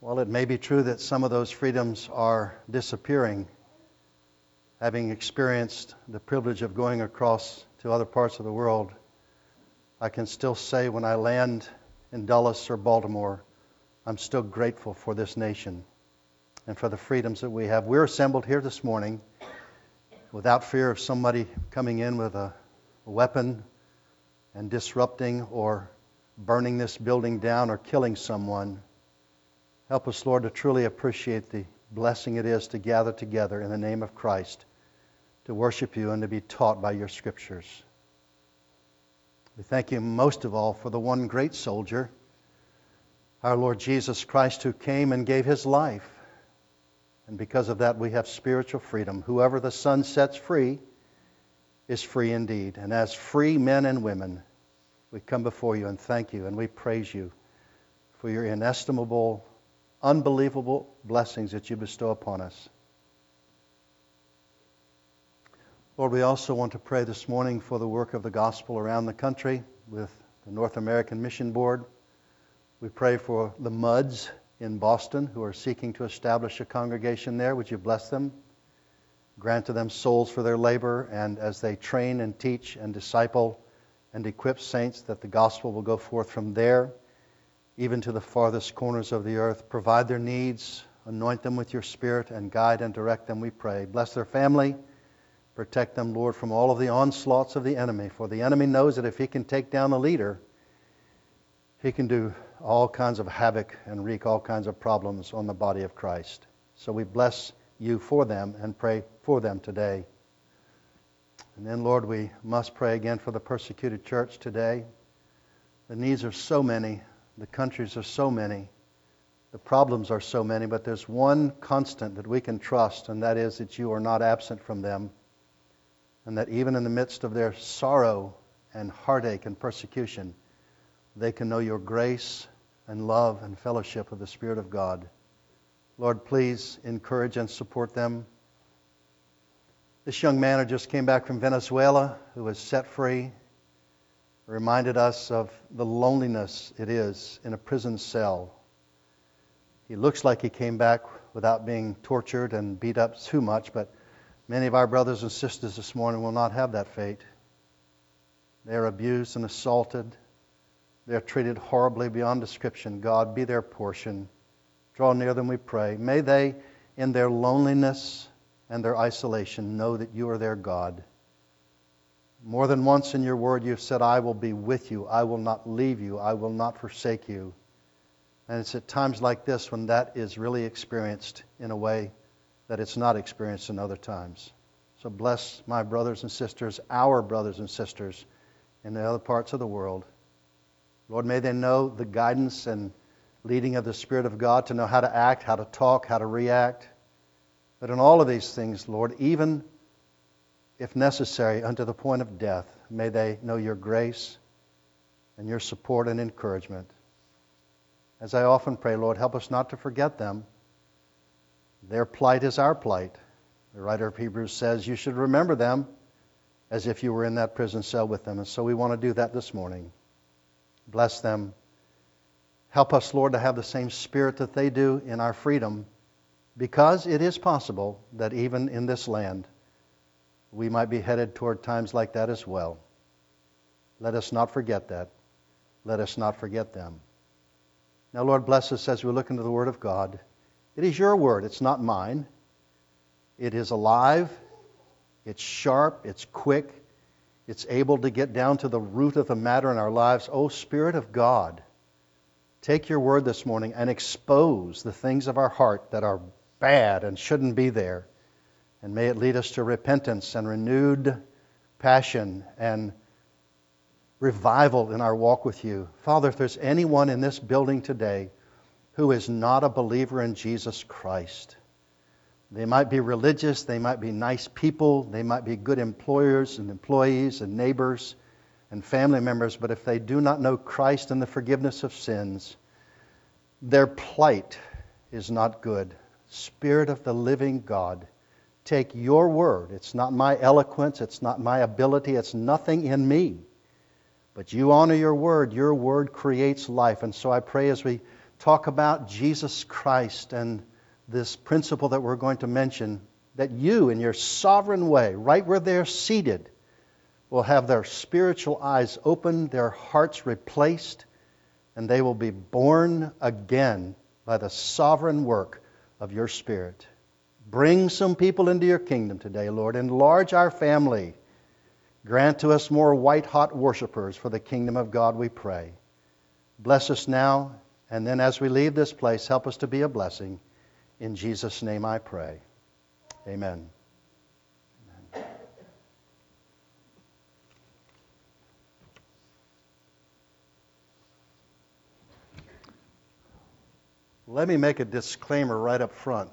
Well, it may be true that some of those freedoms are disappearing. Having experienced the privilege of going across to other parts of the world, I can still say when I land in Dulles or Baltimore, I'm still grateful for this nation and for the freedoms that we have. We're assembled here this morning without fear of somebody coming in with a, a weapon and disrupting or burning this building down or killing someone. Help us, Lord, to truly appreciate the blessing it is to gather together in the name of Christ, to worship you and to be taught by your scriptures. We thank you most of all for the one great soldier, our Lord Jesus Christ, who came and gave his life. And because of that, we have spiritual freedom. Whoever the Son sets free is free indeed. And as free men and women, we come before you and thank you and we praise you for your inestimable unbelievable blessings that you bestow upon us. Lord, we also want to pray this morning for the work of the gospel around the country with the North American Mission Board. We pray for the MUDs in Boston who are seeking to establish a congregation there. Would you bless them? Grant to them souls for their labor, and as they train and teach and disciple and equip saints, that the gospel will go forth from there even to the farthest corners of the earth. Provide their needs, anoint them with your Spirit, and guide and direct them, we pray. Bless their family. Protect them, Lord, from all of the onslaughts of the enemy. For the enemy knows that if he can take down the leader, he can do all kinds of havoc and wreak all kinds of problems on the body of Christ. So we bless you for them and pray for them today. And then, Lord, we must pray again for the persecuted church today. The needs are so many. The countries are so many. The problems are so many, but there's one constant that we can trust, and that is that you are not absent from them. And that even in the midst of their sorrow and heartache and persecution, they can know your grace and love and fellowship of the Spirit of God. Lord, please encourage and support them. This young man who just came back from Venezuela, who was set free, reminded us of the loneliness it is in a prison cell. He looks like he came back without being tortured and beat up too much, but many of our brothers and sisters this morning will not have that fate. They are abused and assaulted. They are treated horribly beyond description. God, be their portion. Draw near them, we pray. May they, in their loneliness and their isolation, know that you are their God. More than once in your word, you've said, I will be with you. I will not leave you. I will not forsake you. And it's at times like this when that is really experienced in a way that it's not experienced in other times. So bless my brothers and sisters, our brothers and sisters in the other parts of the world. Lord, may they know the guidance and leading of the Spirit of God to know how to act, how to talk, how to react. But in all of these things, Lord, even if necessary, unto the point of death. May they know your grace and your support and encouragement. As I often pray, Lord, help us not to forget them. Their plight is our plight. The writer of Hebrews says you should remember them as if you were in that prison cell with them. And so we want to do that this morning. Bless them. Help us, Lord, to have the same spirit that they do in our freedom, because it is possible that even in this land, we might be headed toward times like that as well. Let us not forget that. Let us not forget them. Now, Lord, bless us as we look into the Word of God. It is your Word, it's not mine. It is alive, it's sharp, it's quick, it's able to get down to the root of the matter in our lives. O Spirit of God, take your Word this morning and expose the things of our heart that are bad and shouldn't be there and may it lead us to repentance and renewed passion and revival in our walk with you. Father, if there's anyone in this building today who is not a believer in Jesus Christ, they might be religious, they might be nice people, they might be good employers and employees and neighbors and family members, but if they do not know Christ and the forgiveness of sins, their plight is not good. Spirit of the living God, take your word. It's not my eloquence, it's not my ability, it's nothing in me. But you honor your word. Your word creates life. And so I pray as we talk about Jesus Christ and this principle that we're going to mention, that you, in your sovereign way, right where they're seated, will have their spiritual eyes opened, their hearts replaced, and they will be born again by the sovereign work of your Spirit. Bring some people into your kingdom today, Lord. Enlarge our family. Grant to us more white hot worshipers for the kingdom of God, we pray. Bless us now, and then as we leave this place, help us to be a blessing. In Jesus' name I pray. Amen. Let me make a disclaimer right up front.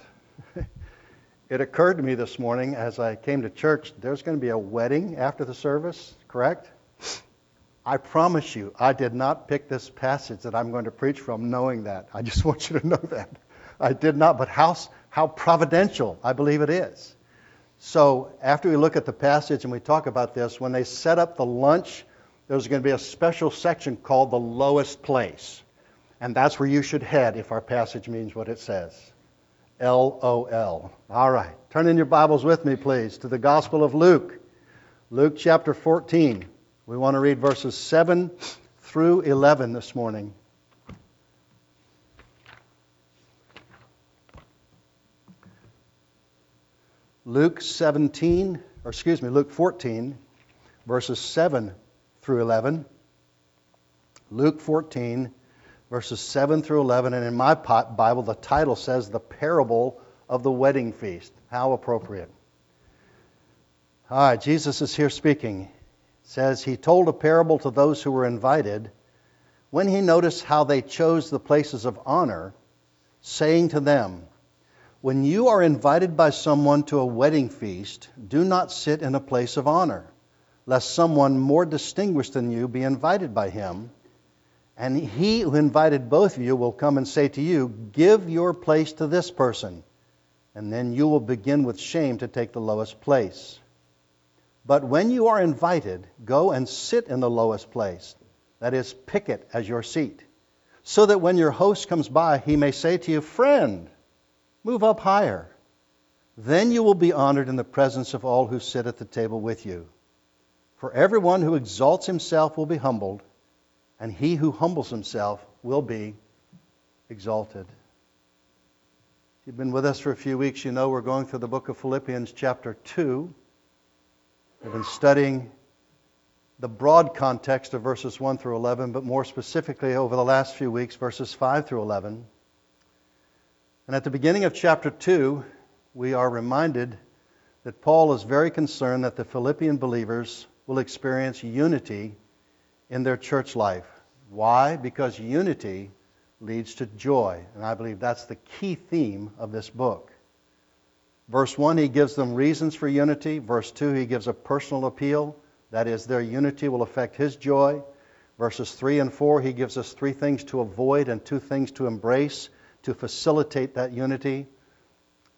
It occurred to me this morning as I came to church there's going to be a wedding after the service, correct? I promise you, I did not pick this passage that I'm going to preach from knowing that. I just want you to know that. I did not, but how, how providential I believe it is. So, after we look at the passage and we talk about this, when they set up the lunch, there's going to be a special section called the lowest place. And that's where you should head if our passage means what it says. L O L. All right. Turn in your Bibles with me, please, to the Gospel of Luke. Luke chapter 14. We want to read verses 7 through 11 this morning. Luke 17, or excuse me, Luke 14, verses 7 through 11. Luke 14, verses 7 through 11. And in my Bible, the title says The Parable of the Wedding Feast. How appropriate. All right, Jesus is here speaking. It says, He told a parable to those who were invited when he noticed how they chose the places of honor, saying to them, when you are invited by someone to a wedding feast, do not sit in a place of honor, lest someone more distinguished than you be invited by him. And he who invited both of you will come and say to you, Give your place to this person. And then you will begin with shame to take the lowest place. But when you are invited, go and sit in the lowest place. That is, pick it as your seat. So that when your host comes by, he may say to you, Friend, Move up higher. Then you will be honored in the presence of all who sit at the table with you. For everyone who exalts himself will be humbled, and he who humbles himself will be exalted. If you've been with us for a few weeks, you know we're going through the book of Philippians, chapter 2. We've been studying the broad context of verses 1 through 11, but more specifically over the last few weeks, verses 5 through 11. And at the beginning of chapter 2, we are reminded that Paul is very concerned that the Philippian believers will experience unity in their church life. Why? Because unity leads to joy. And I believe that's the key theme of this book. Verse 1, he gives them reasons for unity. Verse 2, he gives a personal appeal. That is, their unity will affect his joy. Verses 3 and 4, he gives us three things to avoid and two things to embrace to facilitate that unity.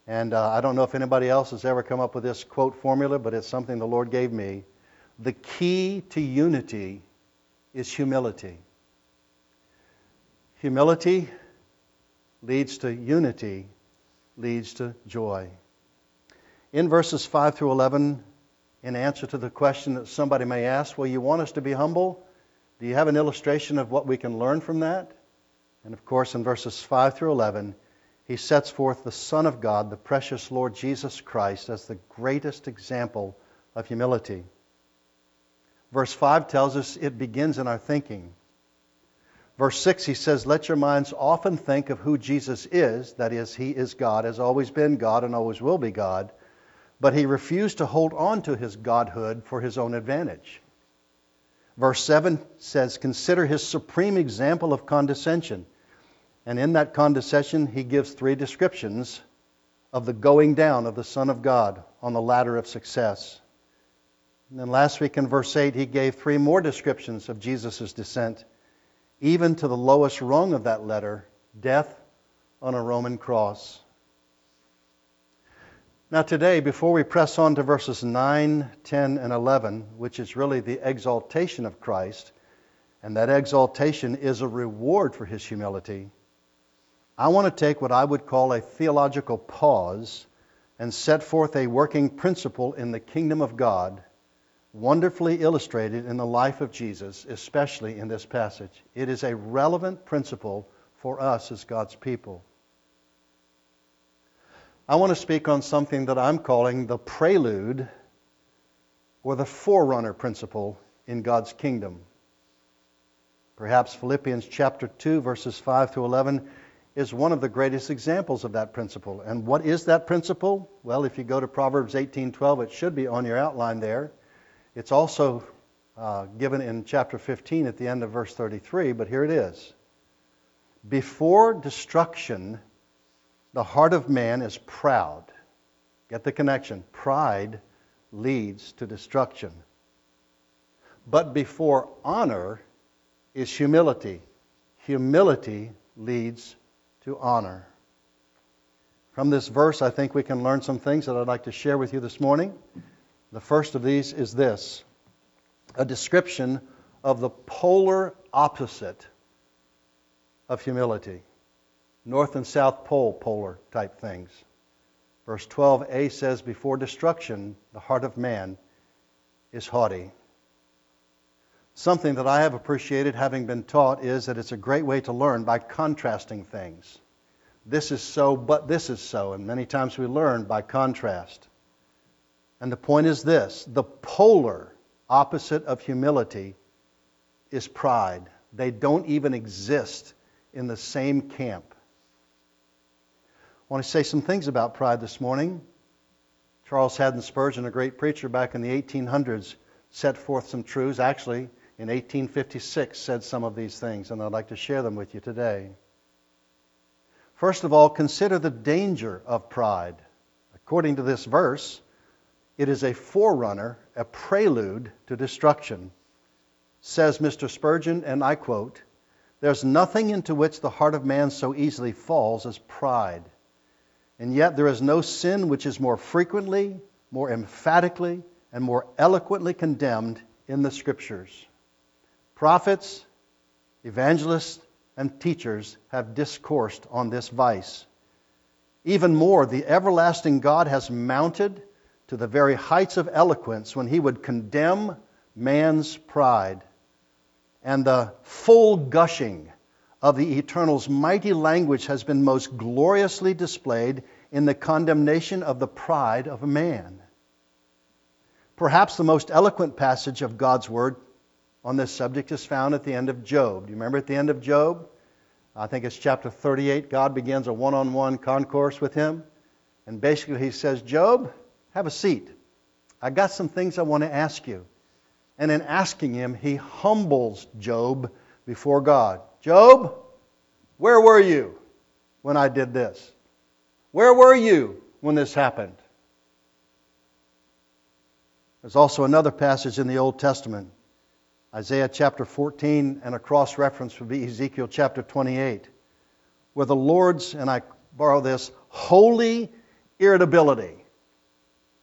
And uh, I don't know if anybody else has ever come up with this quote formula, but it's something the Lord gave me. The key to unity is humility. Humility leads to unity, leads to joy. In verses 5 through 11, in answer to the question that somebody may ask, Well, you want us to be humble? Do you have an illustration of what we can learn from that? And of course, in verses 5 through 11, he sets forth the Son of God, the precious Lord Jesus Christ, as the greatest example of humility. Verse 5 tells us it begins in our thinking. Verse 6, he says, Let your minds often think of who Jesus is. That is, he is God, has always been God, and always will be God. But he refused to hold on to his godhood for his own advantage. Verse 7 says, Consider his supreme example of condescension. And in that condescension, he gives three descriptions of the going down of the Son of God on the ladder of success. And then last week in verse 8, he gave three more descriptions of Jesus' descent, even to the lowest rung of that ladder death on a Roman cross. Now, today, before we press on to verses 9, 10, and 11, which is really the exaltation of Christ, and that exaltation is a reward for his humility, I want to take what I would call a theological pause and set forth a working principle in the kingdom of God, wonderfully illustrated in the life of Jesus, especially in this passage. It is a relevant principle for us as God's people. I want to speak on something that I'm calling the prelude or the forerunner principle in God's kingdom. Perhaps Philippians chapter 2, verses 5 to 11 is one of the greatest examples of that principle. And what is that principle? Well, if you go to Proverbs 18:12, it should be on your outline there. It's also uh, given in chapter 15 at the end of verse 33, but here it is. Before destruction, the heart of man is proud. Get the connection. Pride leads to destruction. But before honor is humility. Humility leads to honor. From this verse, I think we can learn some things that I'd like to share with you this morning. The first of these is this a description of the polar opposite of humility. North and South Pole polar type things. Verse 12a says, Before destruction, the heart of man is haughty. Something that I have appreciated having been taught is that it's a great way to learn by contrasting things. This is so, but this is so. And many times we learn by contrast. And the point is this the polar opposite of humility is pride. They don't even exist in the same camp. I want to say some things about pride this morning. Charles Haddon Spurgeon, a great preacher back in the 1800s, set forth some truths. Actually, in 1856 said some of these things, and I'd like to share them with you today. First of all, consider the danger of pride. According to this verse, it is a forerunner, a prelude to destruction. Says Mr. Spurgeon, and I quote, There's nothing into which the heart of man so easily falls as pride. And yet there is no sin which is more frequently, more emphatically, and more eloquently condemned in the Scriptures. Prophets, evangelists, and teachers have discoursed on this vice. Even more, the everlasting God has mounted to the very heights of eloquence when he would condemn man's pride. And the full gushing of the Eternal's mighty language has been most gloriously displayed in the condemnation of the pride of man. Perhaps the most eloquent passage of God's Word on this subject is found at the end of Job. Do you remember at the end of Job? I think it's chapter 38. God begins a one on one concourse with him. And basically, he says, Job, have a seat. I got some things I want to ask you. And in asking him, he humbles Job before God. Job, where were you when I did this? Where were you when this happened? There's also another passage in the Old Testament Isaiah chapter 14, and a cross reference would be Ezekiel chapter 28, where the Lord's, and I borrow this, holy irritability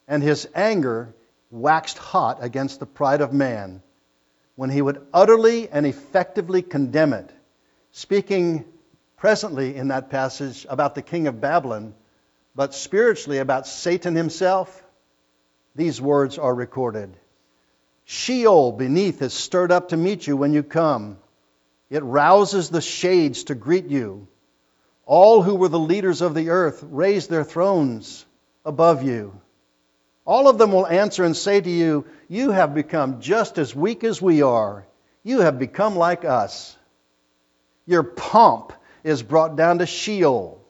and his anger waxed hot against the pride of man when he would utterly and effectively condemn it. Speaking presently in that passage about the king of Babylon, but spiritually about Satan himself, these words are recorded. Sheol beneath is stirred up to meet you when you come. It rouses the shades to greet you. All who were the leaders of the earth raise their thrones above you. All of them will answer and say to you, You have become just as weak as we are. You have become like us. Your pomp is brought down to Sheol.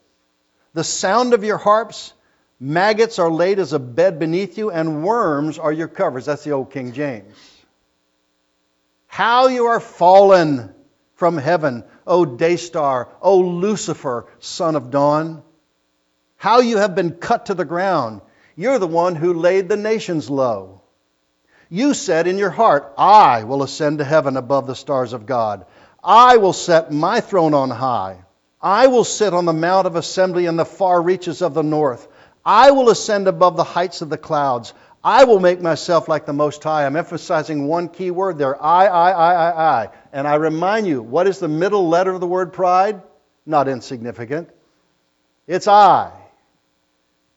The sound of your harps Maggots are laid as a bed beneath you, and worms are your covers. That's the old King James. How you are fallen from heaven, O day star, O Lucifer, son of dawn. How you have been cut to the ground. You're the one who laid the nations low. You said in your heart, I will ascend to heaven above the stars of God. I will set my throne on high. I will sit on the mount of assembly in the far reaches of the north. I will ascend above the heights of the clouds. I will make myself like the Most High. I'm emphasizing one key word there I, I, I, I, I. And I remind you, what is the middle letter of the word pride? not insignificant. It's I.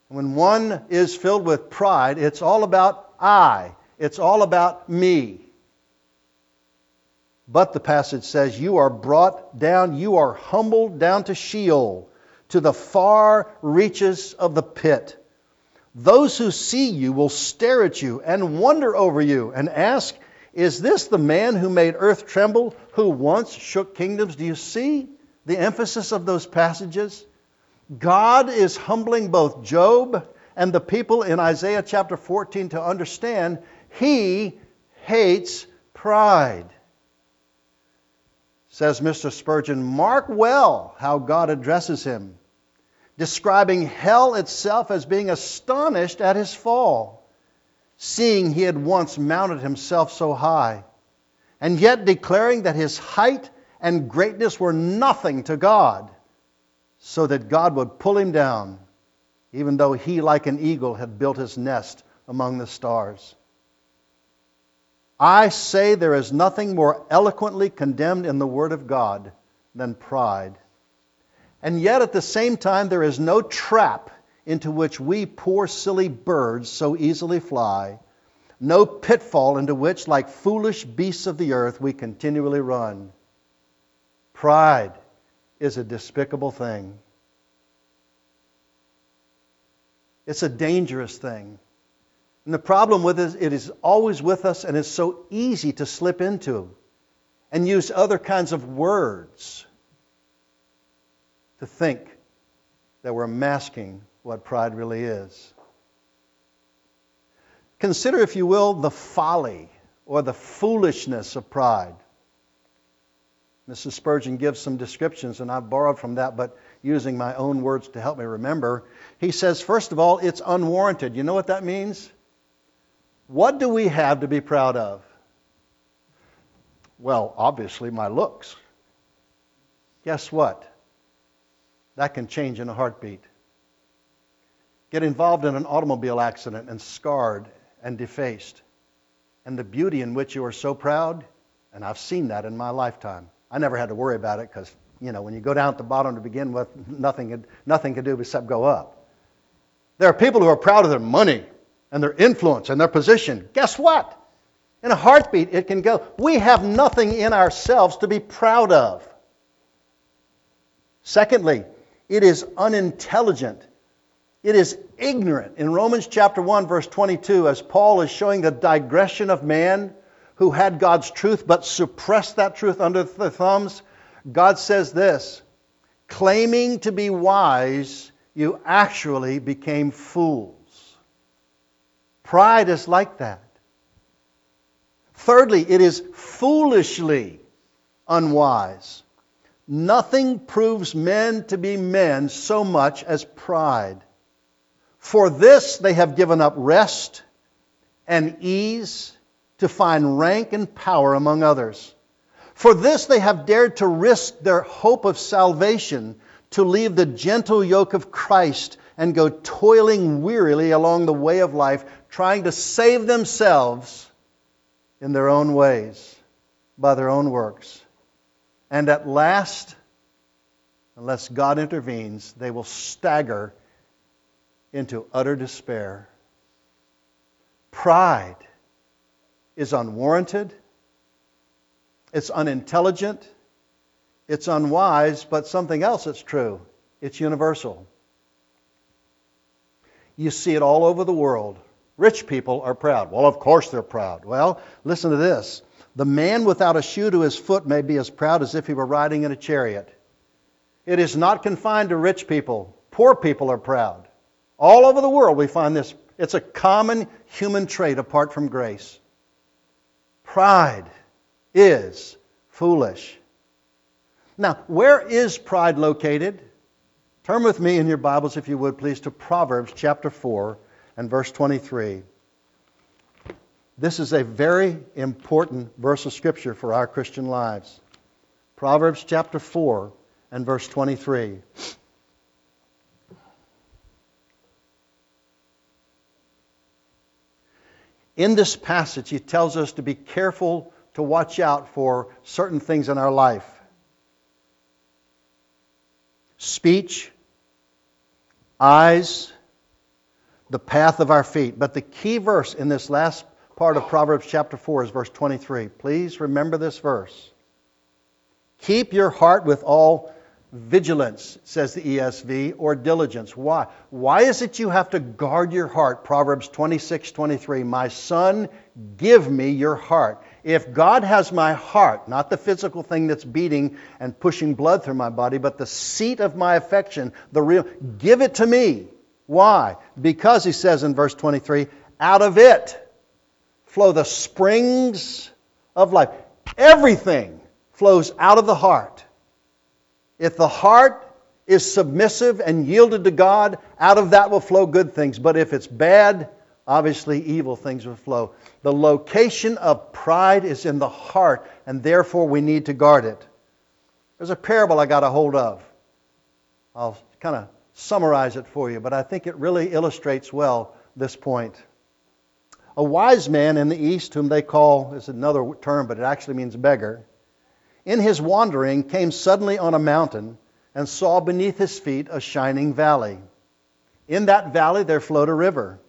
When one is filled with pride, it's all about I. It's all about me. But the passage says, You are brought down, you are humbled down to Sheol, to the far reaches of the pit. Those who see you will stare at you and wonder over you and ask, Is this the man who made earth tremble, who once shook kingdoms? Do you see the emphasis of those passages? God is humbling both Job and the people in Isaiah chapter 14 to understand he hates pride. Says Mr. Spurgeon, mark well how God addresses him, describing hell itself as being astonished at his fall, seeing he had once mounted himself so high, and yet declaring that his height and greatness were nothing to God so that God would pull him down, even though he, like an eagle, had built his nest among the stars. I say there is nothing more eloquently condemned in the Word of God than pride. And yet, at the same time, there is no trap into which we poor silly birds so easily fly, no pitfall into which, like foolish beasts of the earth, we continually run. Pride is a despicable thing. It's a dangerous thing. And the problem with it is it is always with us and it's so easy to slip into and use other kinds of words to think that we're masking what pride really is. Consider, if you will, the folly or the foolishness of pride. Mrs. Spurgeon gives some descriptions, and I've borrowed from that, but using my own words to help me remember. He says, first of all, it's unwarranted. You know what that means? What do we have to be proud of? Well, obviously, my looks. Guess what? That can change in a heartbeat. Get involved in an automobile accident and scarred and defaced. And the beauty in which you are so proud, and I've seen that in my lifetime. I never had to worry about it because, you know, when you go down at the bottom to begin with, nothing, nothing can do except go up. There are people who are proud of their money and their influence and their position. Guess what? In a heartbeat, it can go. We have nothing in ourselves to be proud of. Secondly, it is unintelligent. It is ignorant. In Romans chapter 1, verse 22, as Paul is showing the digression of man who had God's truth but suppressed that truth under the thumbs, God says this claiming to be wise, you actually became fools. Pride is like that. Thirdly, it is foolishly unwise. Nothing proves men to be men so much as pride. For this they have given up rest and ease to find rank and power among others. For this they have dared to risk their hope of salvation, to leave the gentle yoke of Christ and go toiling wearily along the way of life, trying to save themselves in their own ways, by their own works. And at last, unless God intervenes, they will stagger into utter despair. Pride is unwarranted, it's unintelligent, it's unwise, but something else that's true it's universal. You see it all over the world. Rich people are proud. Well, of course they're proud. Well, listen to this. The man without a shoe to his foot may be as proud as if he were riding in a chariot. It is not confined to rich people. Poor people are proud. All over the world we find this. It's a common human trait apart from grace. Pride is foolish. Now, where is pride located? Turn with me in your Bibles, if you would, please, to Proverbs chapter 4 and verse 23. This is a very important verse of Scripture for our Christian lives. Proverbs chapter 4 and verse 23. In this passage, he tells us to be careful to watch out for certain things in our life. speech, eyes, the path of our feet. But the key verse in this last part of Proverbs chapter 4 is verse 23. Please remember this verse. Keep your heart with all vigilance, says the ESV, or diligence. Why? Why is it you have to guard your heart? Proverbs 26, 23. My son, give me your heart. If God has my heart, not the physical thing that's beating and pushing blood through my body, but the seat of my affection, the real, give it to me. Why? Because, he says in verse 23, out of it flow the springs of life. Everything flows out of the heart. If the heart is submissive and yielded to God, out of that will flow good things. But if it's bad, obviously evil things will flow. The location of pride is in the heart, and therefore we need to guard it. There's a parable I got a hold of. I'll kind of summarize it for you, but I think it really illustrates well this point. A wise man in the East, whom they call, is another term, but it actually means beggar in his wandering, came suddenly on a mountain and saw beneath his feet a shining valley. In that valley there flowed a river.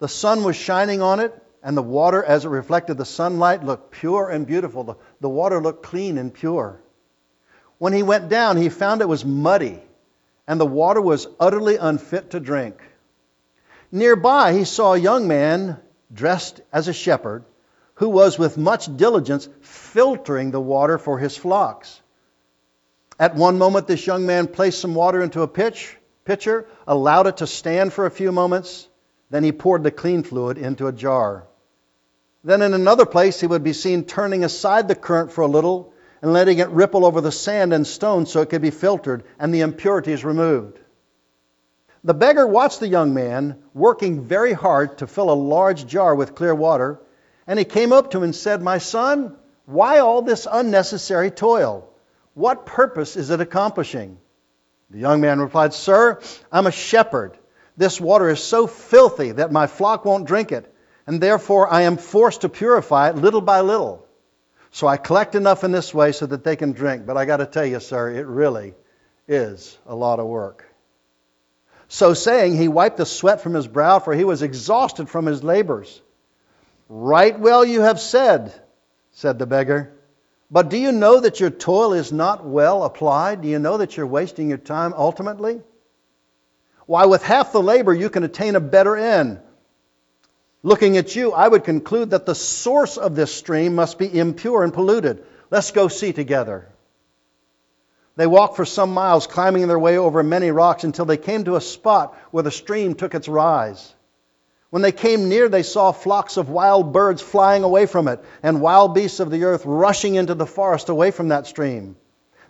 The sun was shining on it, and the water, as it reflected the sunlight, looked pure and beautiful. The, the water looked clean and pure. When he went down, he found it was muddy, and the water was utterly unfit to drink. Nearby, he saw a young man dressed as a shepherd who was with much diligence filtering the water for his flocks. At one moment, this young man placed some water into a pitch, pitcher, allowed it to stand for a few moments, then he poured the clean fluid into a jar. Then in another place, he would be seen turning aside the current for a little and letting it ripple over the sand and stone so it could be filtered and the impurities removed. The beggar watched the young man working very hard to fill a large jar with clear water and he came up to him and said, My son, why all this unnecessary toil? What purpose is it accomplishing? The young man replied, Sir, I'm a shepherd. This water is so filthy that my flock won't drink it, and therefore I am forced to purify it little by little. So I collect enough in this way so that they can drink. But I got to tell you, sir, it really is a lot of work. So saying, he wiped the sweat from his brow, for he was exhausted from his labors. Right well you have said, said the beggar. But do you know that your toil is not well applied? Do you know that you're wasting your time ultimately? Why, with half the labor, you can attain a better end. Looking at you, I would conclude that the source of this stream must be impure and polluted. Let's go see together. They walked for some miles, climbing their way over many rocks until they came to a spot where the stream took its rise. When they came near, they saw flocks of wild birds flying away from it, and wild beasts of the earth rushing into the forest away from that stream.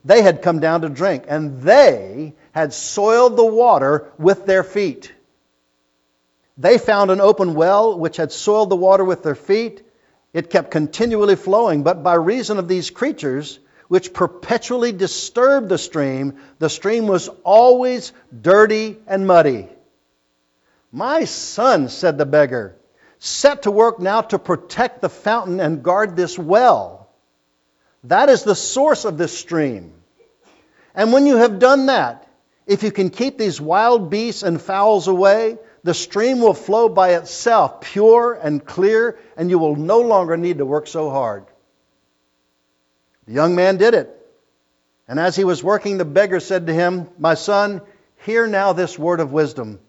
They had come down to drink, and they had soiled the water with their feet. They found an open well which had soiled the water with their feet. It kept continually flowing, but by reason of these creatures, which perpetually disturbed the stream, the stream was always dirty and muddy. My son, said the beggar, set to work now to protect the fountain and guard this well. That is the source of this stream. And when you have done that, if you can keep these wild beasts and fowls away, the stream will flow by itself, pure and clear, and you will no longer need to work so hard. The young man did it. And as he was working, the beggar said to him, My son, hear now this word of wisdom.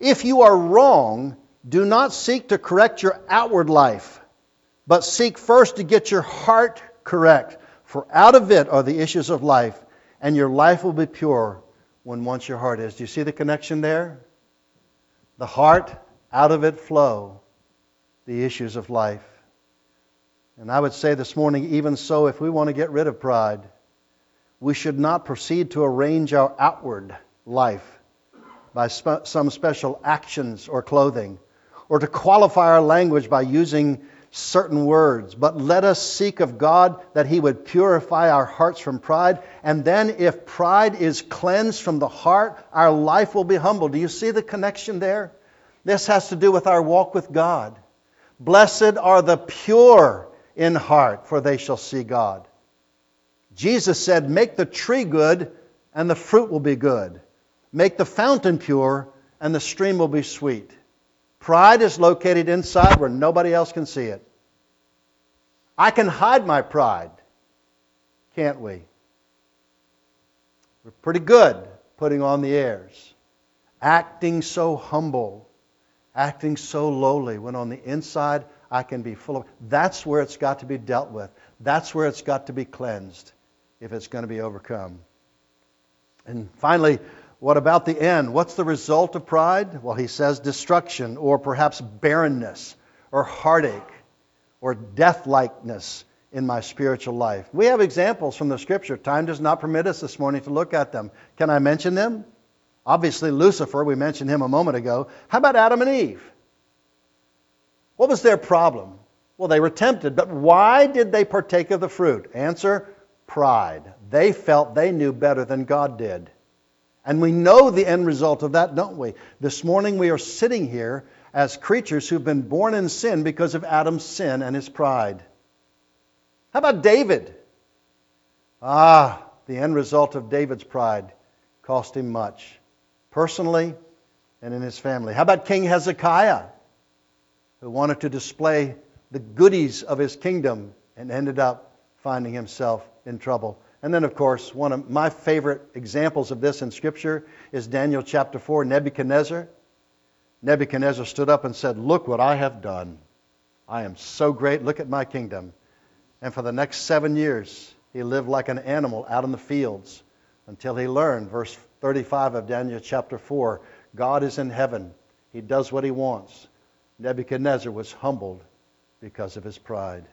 If you are wrong, do not seek to correct your outward life, but seek first to get your heart correct. For out of it are the issues of life, and your life will be pure when once your heart is. Do you see the connection there? The heart, out of it flow the issues of life. And I would say this morning, even so, if we want to get rid of pride, we should not proceed to arrange our outward life by some special actions or clothing, or to qualify our language by using certain words. But let us seek of God that He would purify our hearts from pride. And then, if pride is cleansed from the heart, our life will be humble. Do you see the connection there? This has to do with our walk with God. Blessed are the pure in heart, for they shall see God. Jesus said, Make the tree good, and the fruit will be good. Make the fountain pure, and the stream will be sweet. Pride is located inside where nobody else can see it. I can hide my pride, can't we? We're pretty good putting on the airs, acting so humble, acting so lowly, when on the inside I can be full of. That's where it's got to be dealt with. That's where it's got to be cleansed if it's going to be overcome. And finally, what about the end? What's the result of pride? Well, he says destruction, or perhaps barrenness, or heartache, or death likeness in my spiritual life. We have examples from the scripture. Time does not permit us this morning to look at them. Can I mention them? Obviously, Lucifer, we mentioned him a moment ago. How about Adam and Eve? What was their problem? Well, they were tempted, but why did they partake of the fruit? Answer pride. They felt they knew better than God did. And we know the end result of that, don't we? This morning we are sitting here as creatures who've been born in sin because of Adam's sin and his pride. How about David? Ah, the end result of David's pride cost him much, personally and in his family. How about King Hezekiah, who wanted to display the goodies of his kingdom and ended up finding himself in trouble? And then, of course, one of my favorite examples of this in Scripture is Daniel chapter 4, Nebuchadnezzar. Nebuchadnezzar stood up and said, Look what I have done. I am so great. Look at my kingdom. And for the next seven years, he lived like an animal out in the fields until he learned, verse 35 of Daniel chapter 4, God is in heaven. He does what he wants. Nebuchadnezzar was humbled because of his pride.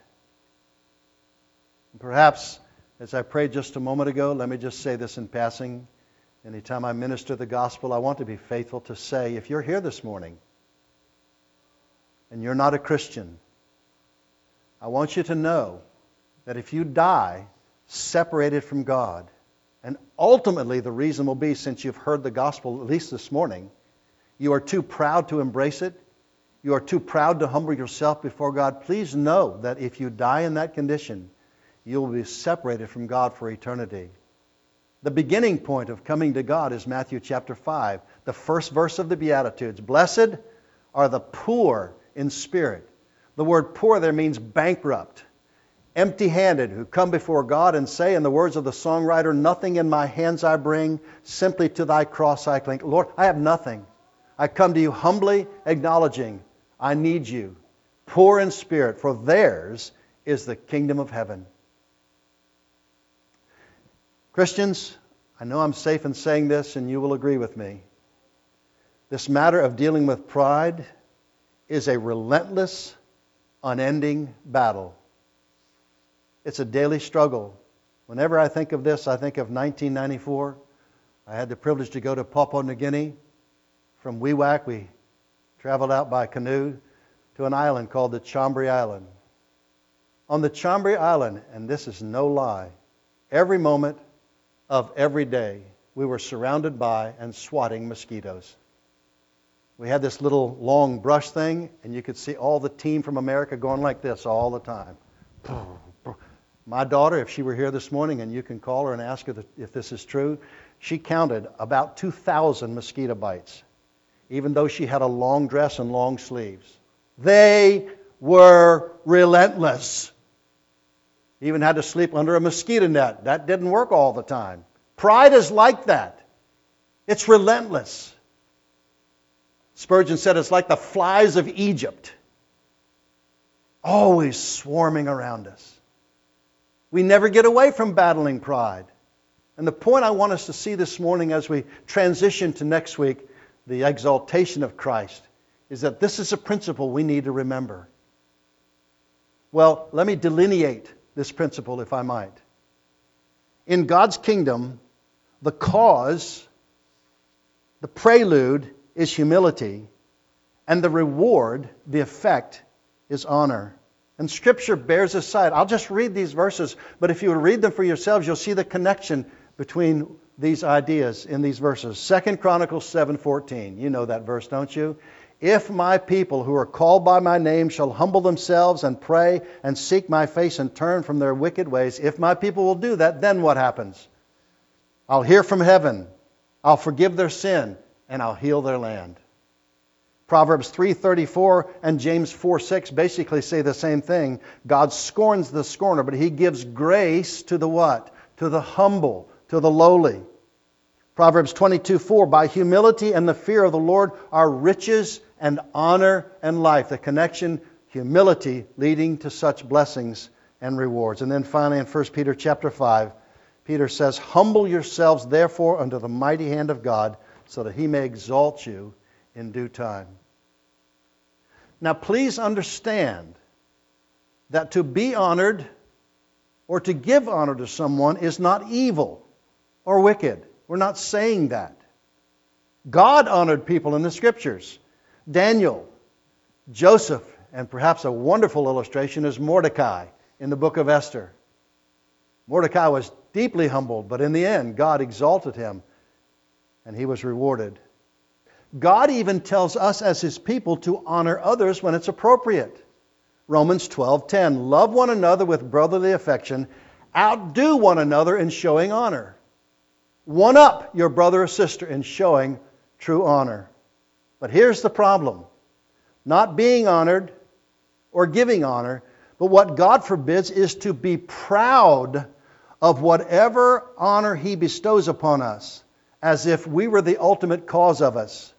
Perhaps, as I prayed just a moment ago, let me just say this in passing. Anytime I minister the gospel, I want to be faithful to say if you're here this morning and you're not a Christian, I want you to know that if you die separated from God, and ultimately the reason will be since you've heard the gospel, at least this morning, you are too proud to embrace it, you are too proud to humble yourself before God, please know that if you die in that condition, you will be separated from God for eternity. The beginning point of coming to God is Matthew chapter 5, the first verse of the Beatitudes. Blessed are the poor in spirit. The word poor there means bankrupt empty handed, who come before God and say, in the words of the songwriter, Nothing in my hands I bring, simply to thy cross I cling. Lord, I have nothing. I come to you humbly acknowledging I need you, poor in spirit, for theirs is the kingdom of heaven. Christians, I know I'm safe in saying this, and you will agree with me. This matter of dealing with pride is a relentless, unending battle it's a daily struggle. Whenever I think of this, I think of 1994. I had the privilege to go to Papua New Guinea. From Wewak, we traveled out by canoe to an island called the Chambri Island. On the Chambri Island, and this is no lie, every moment of every day, we were surrounded by and swatting mosquitoes. We had this little long brush thing, and you could see all the team from America going like this all the time. My daughter, if she were here this morning, and you can call her and ask her if this is true, she counted about 2,000 mosquito bites, even though she had a long dress and long sleeves. They were relentless. Even had to sleep under a mosquito net. That didn't work all the time. Pride is like that. It's relentless. Spurgeon said it's like the flies of Egypt, always swarming around us. We never get away from battling pride. And the point I want us to see this morning as we transition to next week, the exaltation of Christ, is that this is a principle we need to remember. Well, let me delineate this principle, if I might. In God's kingdom, the cause, the prelude, is humility, and the reward, the effect, is honor. And Scripture bears this out. I'll just read these verses, but if you would read them for yourselves, you'll see the connection between these ideas in these verses. Second Chronicles 7:14. You know that verse, don't you? If my people who are called by my name shall humble themselves and pray and seek my face and turn from their wicked ways, if my people will do that, then what happens? I'll hear from heaven. I'll forgive their sin and I'll heal their land. Proverbs 3:34 and James 4:6 basically say the same thing. God scorns the scorner, but he gives grace to the what? To the humble, to the lowly. Proverbs 22:4 By humility and the fear of the Lord are riches and honor and life. The connection humility leading to such blessings and rewards. And then finally in 1 Peter chapter 5, Peter says, "Humble yourselves therefore under the mighty hand of God, so that he may exalt you in due time." Now, please understand that to be honored or to give honor to someone is not evil or wicked. We're not saying that. God honored people in the scriptures. Daniel, Joseph, and perhaps a wonderful illustration is Mordecai in the book of Esther. Mordecai was deeply humbled, but in the end, God exalted him and he was rewarded. God even tells us as his people to honor others when it's appropriate. Romans 12:10 Love one another with brotherly affection, outdo one another in showing honor. One up your brother or sister in showing true honor. But here's the problem. Not being honored or giving honor, but what God forbids is to be proud of whatever honor he bestows upon us as if we were the ultimate cause of us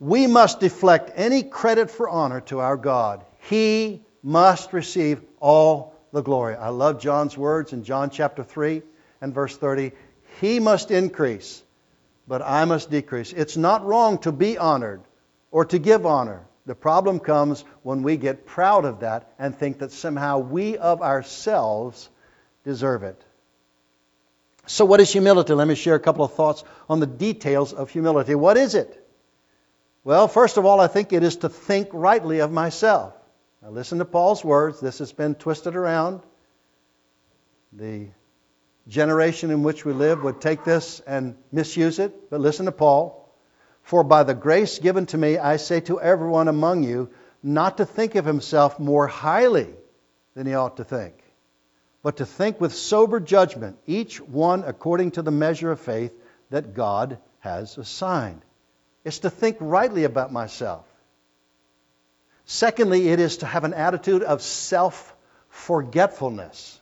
we must deflect any credit for honor to our God. He must receive all the glory. I love John's words in John chapter 3 and verse 30. He must increase, but I must decrease. It's not wrong to be honored or to give honor. The problem comes when we get proud of that and think that somehow we of ourselves deserve it. So, what is humility? Let me share a couple of thoughts on the details of humility. What is it? Well, first of all, I think it is to think rightly of myself. Now, listen to Paul's words. This has been twisted around. The generation in which we live would take this and misuse it, but listen to Paul. For by the grace given to me, I say to everyone among you not to think of himself more highly than he ought to think, but to think with sober judgment, each one according to the measure of faith that God has assigned. It's to think rightly about myself. Secondly, it is to have an attitude of self forgetfulness.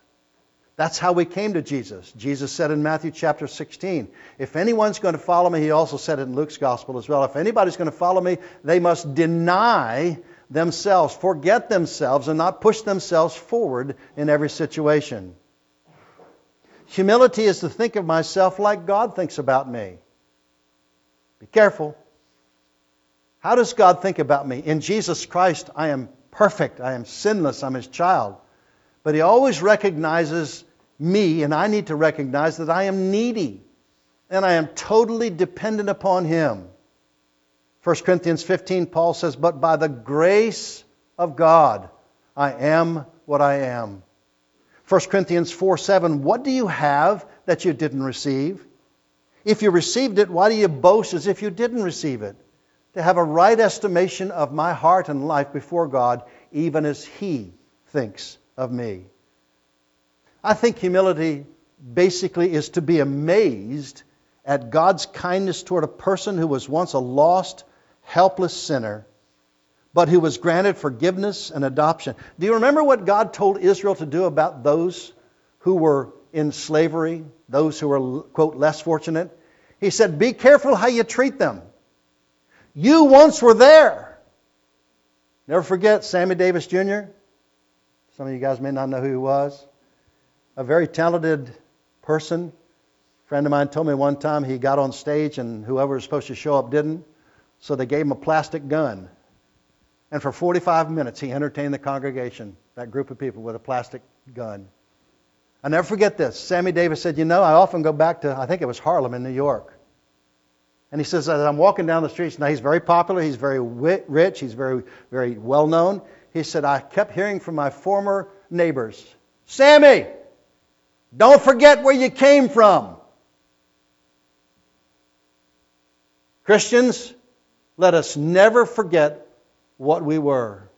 That's how we came to Jesus. Jesus said in Matthew chapter 16, If anyone's going to follow me, he also said it in Luke's gospel as well, if anybody's going to follow me, they must deny themselves, forget themselves, and not push themselves forward in every situation. Humility is to think of myself like God thinks about me. Be careful. How does God think about me? In Jesus Christ, I am perfect. I am sinless. I'm His child. But He always recognizes me, and I need to recognize that I am needy and I am totally dependent upon Him. 1 Corinthians 15, Paul says, But by the grace of God, I am what I am. 1 Corinthians 4 7, What do you have that you didn't receive? If you received it, why do you boast as if you didn't receive it? to have a right estimation of my heart and life before God, even as He thinks of me. I think humility basically is to be amazed at God's kindness toward a person who was once a lost, helpless sinner, but who was granted forgiveness and adoption. Do you remember what God told Israel to do about those who were in slavery, those who were, quote, less fortunate? He said, Be careful how you treat them. You once were there. Never forget Sammy Davis Jr. Some of you guys may not know who he was. A very talented person. A friend of mine told me one time he got on stage and whoever was supposed to show up didn't. So they gave him a plastic gun. And for 45 minutes he entertained the congregation, that group of people, with a plastic gun. I never forget this. Sammy Davis said, You know, I often go back to, I think it was Harlem in New York. And he says, as I'm walking down the streets, now he's very popular, he's very rich, he's very, very well known. He said, I kept hearing from my former neighbors, Sammy, don't forget where you came from. Christians, let us never forget what we were.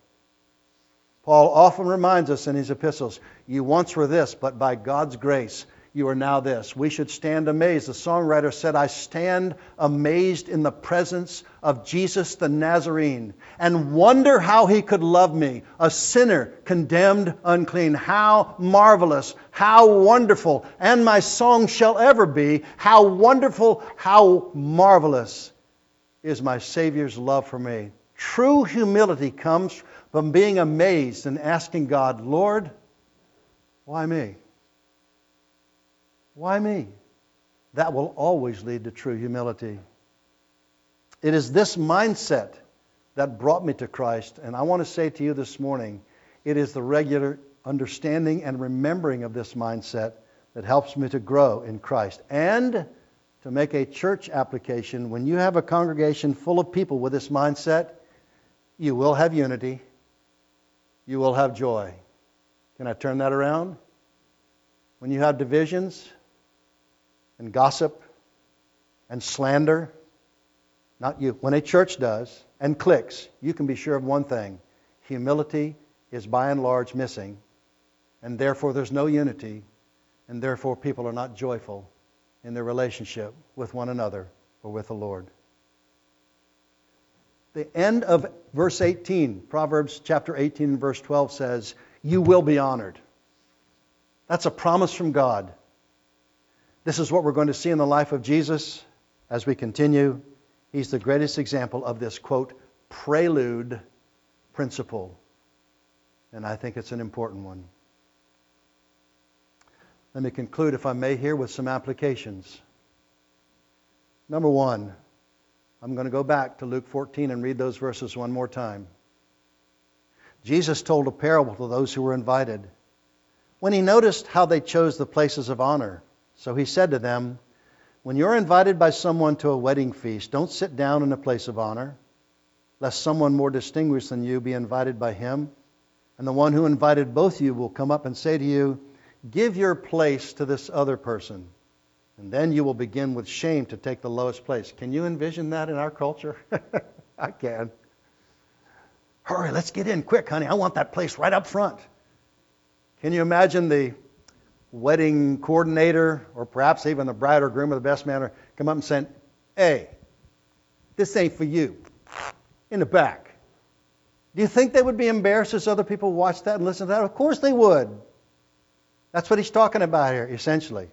Paul often reminds us in his epistles, you once were this, but by God's grace, you are now this. We should stand amazed. The songwriter said, I stand amazed in the presence of Jesus the Nazarene and wonder how he could love me, a sinner condemned unclean. How marvelous, how wonderful, and my song shall ever be, how wonderful, how marvelous is my Savior's love for me. True humility comes from being amazed and asking God, Lord, why me? Why me? That will always lead to true humility. It is this mindset that brought me to Christ. And I want to say to you this morning, it is the regular understanding and remembering of this mindset that helps me to grow in Christ. And to make a church application, when you have a congregation full of people with this mindset, you will have unity, you will have joy. Can I turn that around? When you have divisions, and gossip and slander. Not you. When a church does and clicks, you can be sure of one thing humility is by and large missing, and therefore there's no unity, and therefore people are not joyful in their relationship with one another or with the Lord. The end of verse 18, Proverbs chapter 18 and verse 12 says, You will be honored. That's a promise from God. This is what we're going to see in the life of Jesus as we continue. He's the greatest example of this, quote, prelude principle. And I think it's an important one. Let me conclude, if I may, here with some applications. Number one, I'm going to go back to Luke 14 and read those verses one more time. Jesus told a parable to those who were invited. When he noticed how they chose the places of honor, so he said to them, When you're invited by someone to a wedding feast, don't sit down in a place of honor, lest someone more distinguished than you be invited by him. And the one who invited both you will come up and say to you, Give your place to this other person. And then you will begin with shame to take the lowest place. Can you envision that in our culture? I can. Hurry, let's get in quick, honey. I want that place right up front. Can you imagine the wedding coordinator, or perhaps even the bride or groom or the best man, come up and say, Hey, this ain't for you. In the back. Do you think they would be embarrassed as other people watch that and listen to that? Of course they would. That's what he's talking about here, essentially.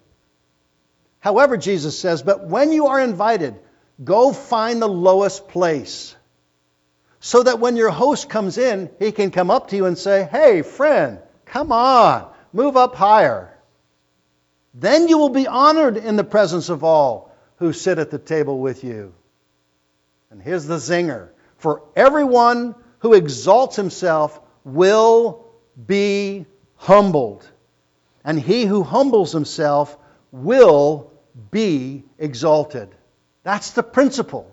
However, Jesus says, but when you are invited, go find the lowest place. So that when your host comes in, he can come up to you and say, Hey, friend, come on, move up higher. Then you will be honored in the presence of all who sit at the table with you. And here's the zinger for everyone who exalts himself will be humbled, and he who humbles himself will be exalted. That's the principle.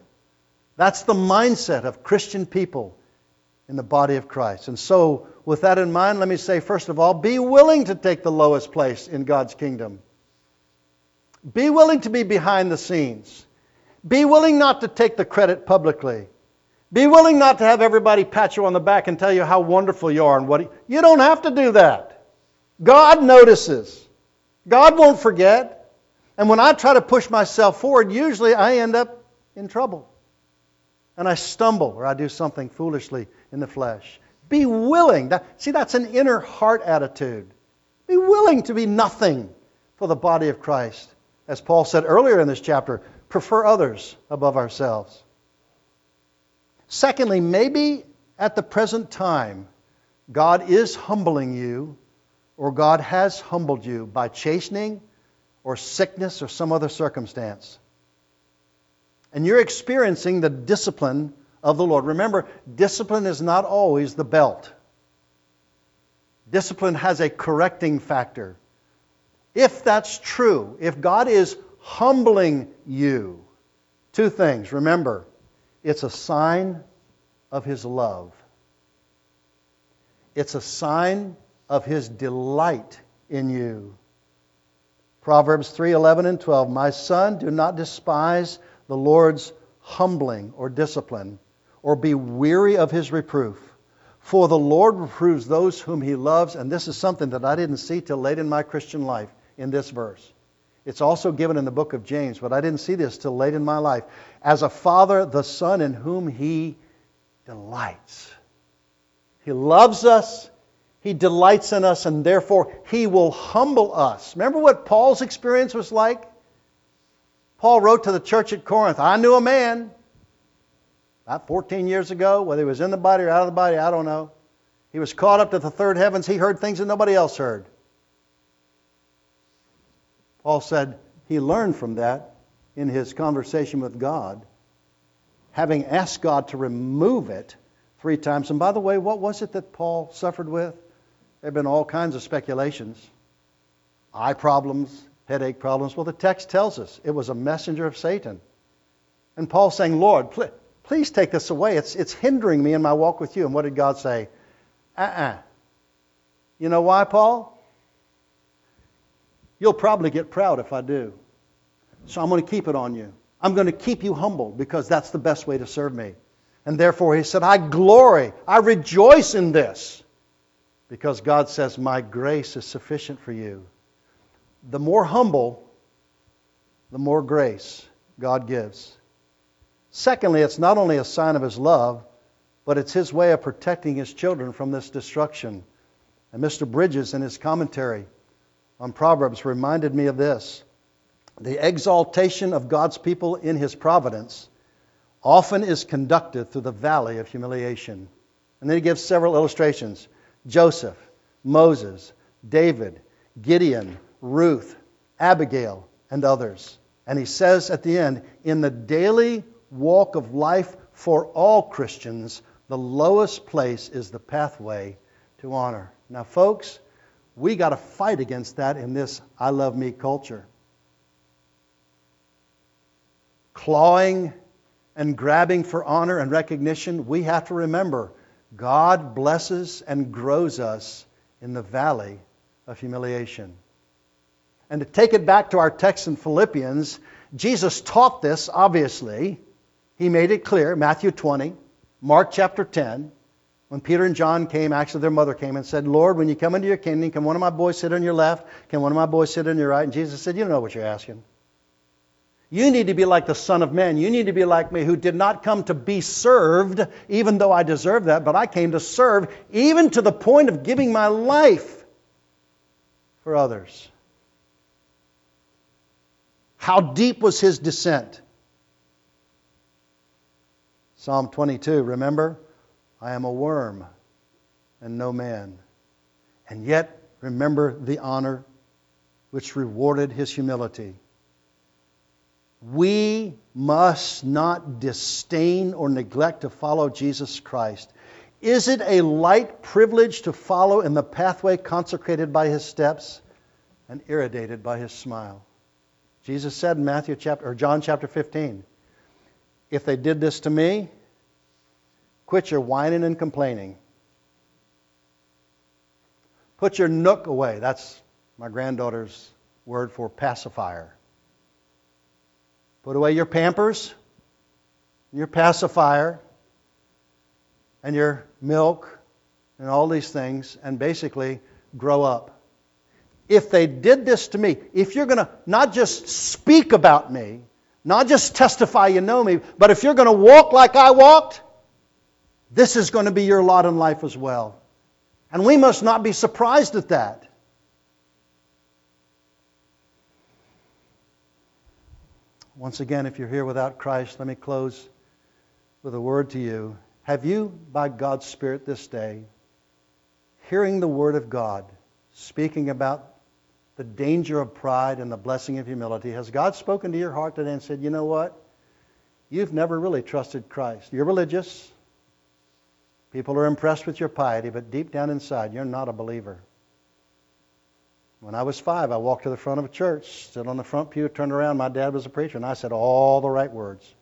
That's the mindset of Christian people in the body of Christ. And so, with that in mind, let me say, first of all, be willing to take the lowest place in God's kingdom. Be willing to be behind the scenes. Be willing not to take the credit publicly. Be willing not to have everybody pat you on the back and tell you how wonderful you are and what you don't have to do that. God notices. God won't forget. And when I try to push myself forward, usually I end up in trouble. And I stumble or I do something foolishly in the flesh. Be willing. see, that's an inner heart attitude. Be willing to be nothing for the body of Christ as Paul said earlier in this chapter, prefer others above ourselves. Secondly, maybe at the present time, God is humbling you, or God has humbled you by chastening, or sickness, or some other circumstance. And you're experiencing the discipline of the Lord. Remember, discipline is not always the belt, discipline has a correcting factor. If that's true, if God is humbling you, two things. Remember, it's a sign of His love, it's a sign of His delight in you. Proverbs 3 11 and 12. My son, do not despise the Lord's humbling or discipline, or be weary of his reproof. For the Lord reproves those whom he loves, and this is something that I didn't see till late in my Christian life in this verse. It's also given in the book of James, but I didn't see this till late in my life. As a father, the son in whom he delights. He loves us, he delights in us, and therefore he will humble us. Remember what Paul's experience was like? Paul wrote to the church at Corinth I knew a man about 14 years ago, whether he was in the body or out of the body, I don't know. He was caught up to the third heavens. He heard things that nobody else heard. Paul said he learned from that in his conversation with God, having asked God to remove it three times. And by the way, what was it that Paul suffered with? There have been all kinds of speculations eye problems, headache problems. Well, the text tells us it was a messenger of Satan. And Paul saying, Lord, please take this away. It's, it's hindering me in my walk with you. And what did God say? Uh uh-uh. uh You know why, Paul? You'll probably get proud if I do. So I'm going to keep it on you. I'm going to keep you humble because that's the best way to serve me. And therefore, he said, I glory, I rejoice in this because God says, My grace is sufficient for you. The more humble, the more grace God gives. Secondly, it's not only a sign of his love, but it's his way of protecting his children from this destruction. And Mr. Bridges, in his commentary on Proverbs, reminded me of this. The exaltation of God's people in his providence often is conducted through the valley of humiliation. And then he gives several illustrations Joseph, Moses, David, Gideon, Ruth, Abigail, and others. And he says at the end, in the daily walk of life for all Christians, the lowest place is the pathway to honor. Now, folks, we got to fight against that in this I love me culture. Clawing and grabbing for honor and recognition, we have to remember God blesses and grows us in the valley of humiliation. And to take it back to our text in Philippians, Jesus taught this, obviously. He made it clear, Matthew 20, Mark chapter 10, when Peter and John came, actually their mother came and said, Lord, when you come into your kingdom, can one of my boys sit on your left? Can one of my boys sit on your right? And Jesus said, You know what you're asking. You need to be like the Son of Man. You need to be like me, who did not come to be served, even though I deserve that, but I came to serve, even to the point of giving my life for others. How deep was his descent? Psalm 22, remember? I am a worm and no man. And yet, remember the honor which rewarded his humility. We must not disdain or neglect to follow Jesus Christ. Is it a light privilege to follow in the pathway consecrated by his steps and irradiated by his smile? Jesus said in Matthew chapter or John chapter 15, if they did this to me, quit your whining and complaining. Put your nook away. That's my granddaughter's word for pacifier. Put away your pampers, your pacifier, and your milk, and all these things, and basically grow up if they did this to me, if you're going to not just speak about me, not just testify you know me, but if you're going to walk like I walked, this is going to be your lot in life as well. And we must not be surprised at that. Once again, if you're here without Christ, let me close with a word to you. Have you, by God's Spirit this day, hearing the Word of God, speaking about the danger of pride and the blessing of humility. Has God spoken to your heart today and said, you know what? You've never really trusted Christ. You're religious. People are impressed with your piety, but deep down inside, you're not a believer. When I was five, I walked to the front of a church, stood on the front pew, turned around. My dad was a preacher, and I said all the right words.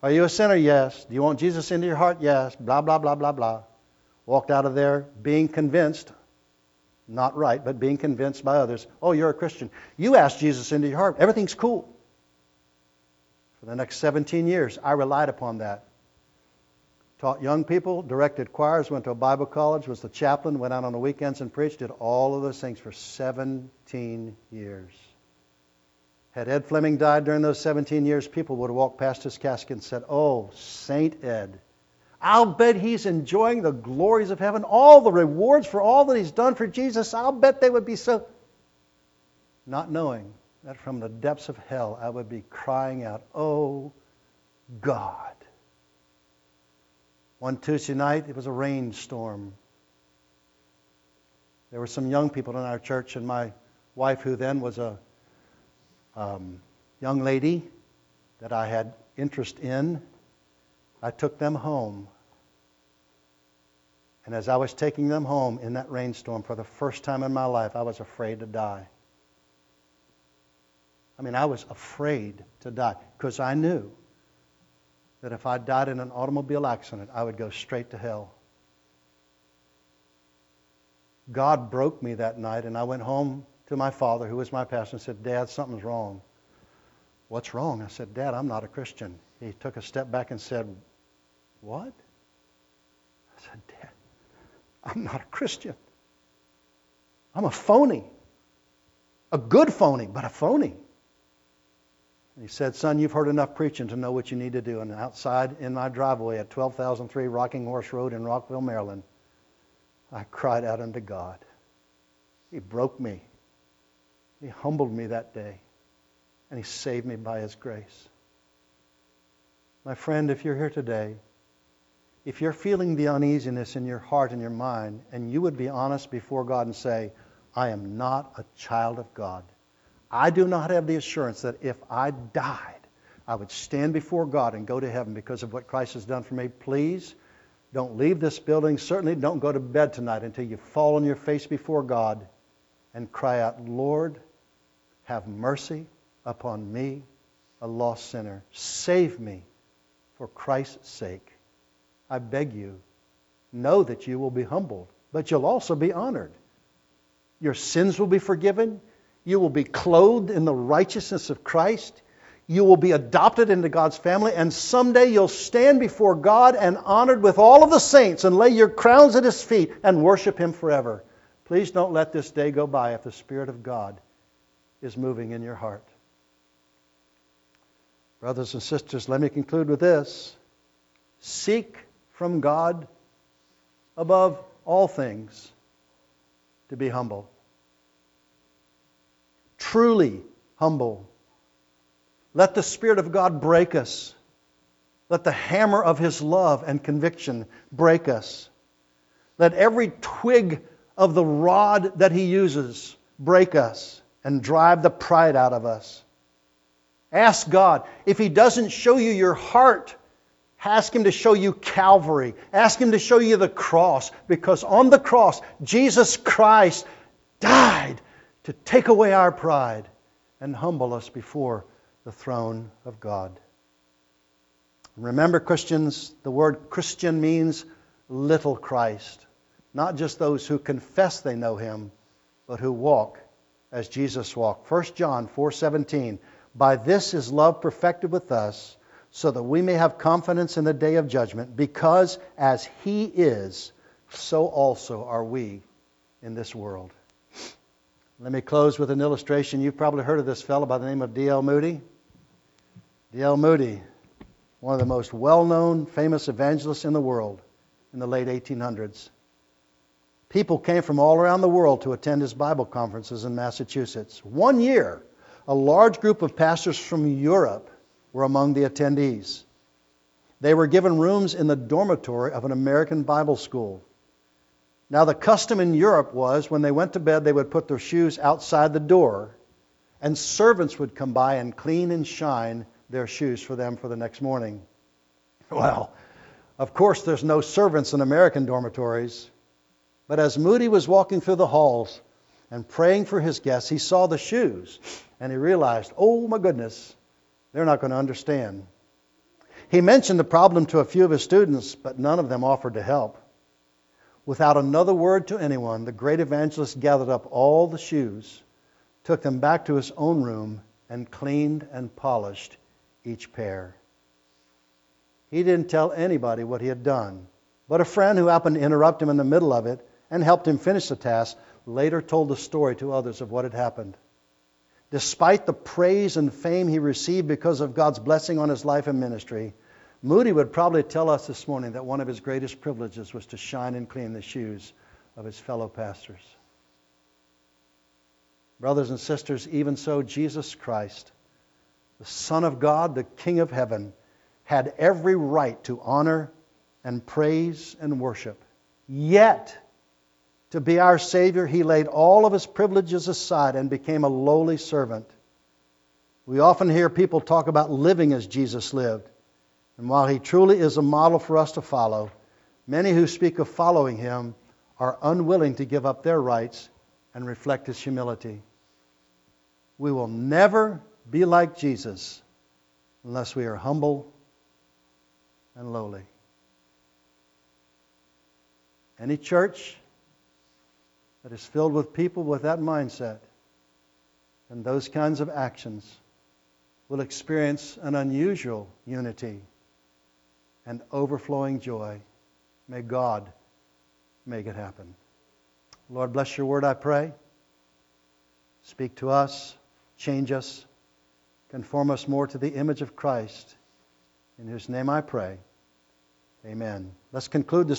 Are you a sinner? Yes. Do you want Jesus into your heart? Yes. Blah, blah, blah, blah, blah. Walked out of there being convinced not right, but being convinced by others, oh, you're a Christian. You asked Jesus into your heart. Everything's cool. For the next 17 years, I relied upon that. Taught young people, directed choirs, went to a Bible college, was the chaplain, went out on the weekends and preached, did all of those things for 17 years. Had Ed Fleming died during those 17 years, people would have walked past his casket and said, Oh, Saint Ed. I'll bet he's enjoying the glories of heaven, all the rewards for all that he's done for Jesus. I'll bet they would be so. Not knowing that from the depths of hell I would be crying out, Oh, God. One Tuesday night, it was a rainstorm. There were some young people in our church, and my wife, who then was a um, young lady that I had interest in, I took them home. And as I was taking them home in that rainstorm for the first time in my life, I was afraid to die. I mean, I was afraid to die because I knew that if I died in an automobile accident, I would go straight to hell. God broke me that night, and I went home to my father, who was my pastor, and said, Dad, something's wrong. What's wrong? I said, Dad, I'm not a Christian. He took a step back and said, What? I said, Dad, I'm not a Christian. I'm a phony. A good phony, but a phony. And he said, Son, you've heard enough preaching to know what you need to do. And outside in my driveway at 12003 Rocking Horse Road in Rockville, Maryland, I cried out unto God. He broke me. He humbled me that day. And He saved me by His grace. My friend, if you're here today, if you're feeling the uneasiness in your heart and your mind, and you would be honest before God and say, I am not a child of God. I do not have the assurance that if I died, I would stand before God and go to heaven because of what Christ has done for me. Please don't leave this building. Certainly don't go to bed tonight until you fall on your face before God and cry out, Lord, have mercy upon me, a lost sinner. Save me for Christ's sake. I beg you, know that you will be humbled, but you'll also be honored. Your sins will be forgiven. You will be clothed in the righteousness of Christ. You will be adopted into God's family, and someday you'll stand before God and honored with all of the saints and lay your crowns at His feet and worship Him forever. Please don't let this day go by if the Spirit of God is moving in your heart. Brothers and sisters, let me conclude with this. Seek from God above all things to be humble truly humble. Let the Spirit of God break us. Let the hammer of His love and conviction break us. Let every twig of the rod that He uses break us and drive the pride out of us. Ask God. If He doesn't show you your heart, ask Him to show you Calvary. Ask Him to show you the cross, because on the cross, Jesus Christ died to take away our pride and humble us before the throne of God. Remember, Christians, the word Christian means little Christ, not just those who confess they know him, but who walk as Jesus walked. 1 John 4:17 By this is love perfected with us, so that we may have confidence in the day of judgment, because as he is, so also are we in this world. Let me close with an illustration. You've probably heard of this fellow by the name of D.L. Moody. D.L. Moody, one of the most well known, famous evangelists in the world in the late 1800s. People came from all around the world to attend his Bible conferences in Massachusetts. One year, a large group of pastors from Europe were among the attendees. They were given rooms in the dormitory of an American Bible school. Now, the custom in Europe was when they went to bed, they would put their shoes outside the door, and servants would come by and clean and shine their shoes for them for the next morning. Well, of course, there's no servants in American dormitories. But as Moody was walking through the halls and praying for his guests, he saw the shoes and he realized, oh my goodness, they're not going to understand. He mentioned the problem to a few of his students, but none of them offered to help. Without another word to anyone, the great evangelist gathered up all the shoes, took them back to his own room, and cleaned and polished each pair. He didn't tell anybody what he had done, but a friend who happened to interrupt him in the middle of it and helped him finish the task later told the story to others of what had happened. despite the praise and fame he received because of God's blessing on his life and ministry, Moody would probably tell us this morning that one of his greatest privileges was to shine and clean the shoes of his fellow pastors. Brothers and sisters, even so, Jesus Christ, the Son of God, the King of heaven, had every right to honor and praise and worship. Yet, to be our Savior, he laid all of his privileges aside and became a lowly servant. We often hear people talk about living as Jesus lived. And while he truly is a model for us to follow, many who speak of following him are unwilling to give up their rights and reflect his humility. We will never be like Jesus unless we are humble and lowly. Any church that is filled with people with that mindset and those kinds of actions will experience an unusual unity and overflowing joy. May God make it happen. Lord, bless your word, I pray. Speak to us, change us, conform us more to the image of Christ. In whose name I pray. Amen. Let's conclude this.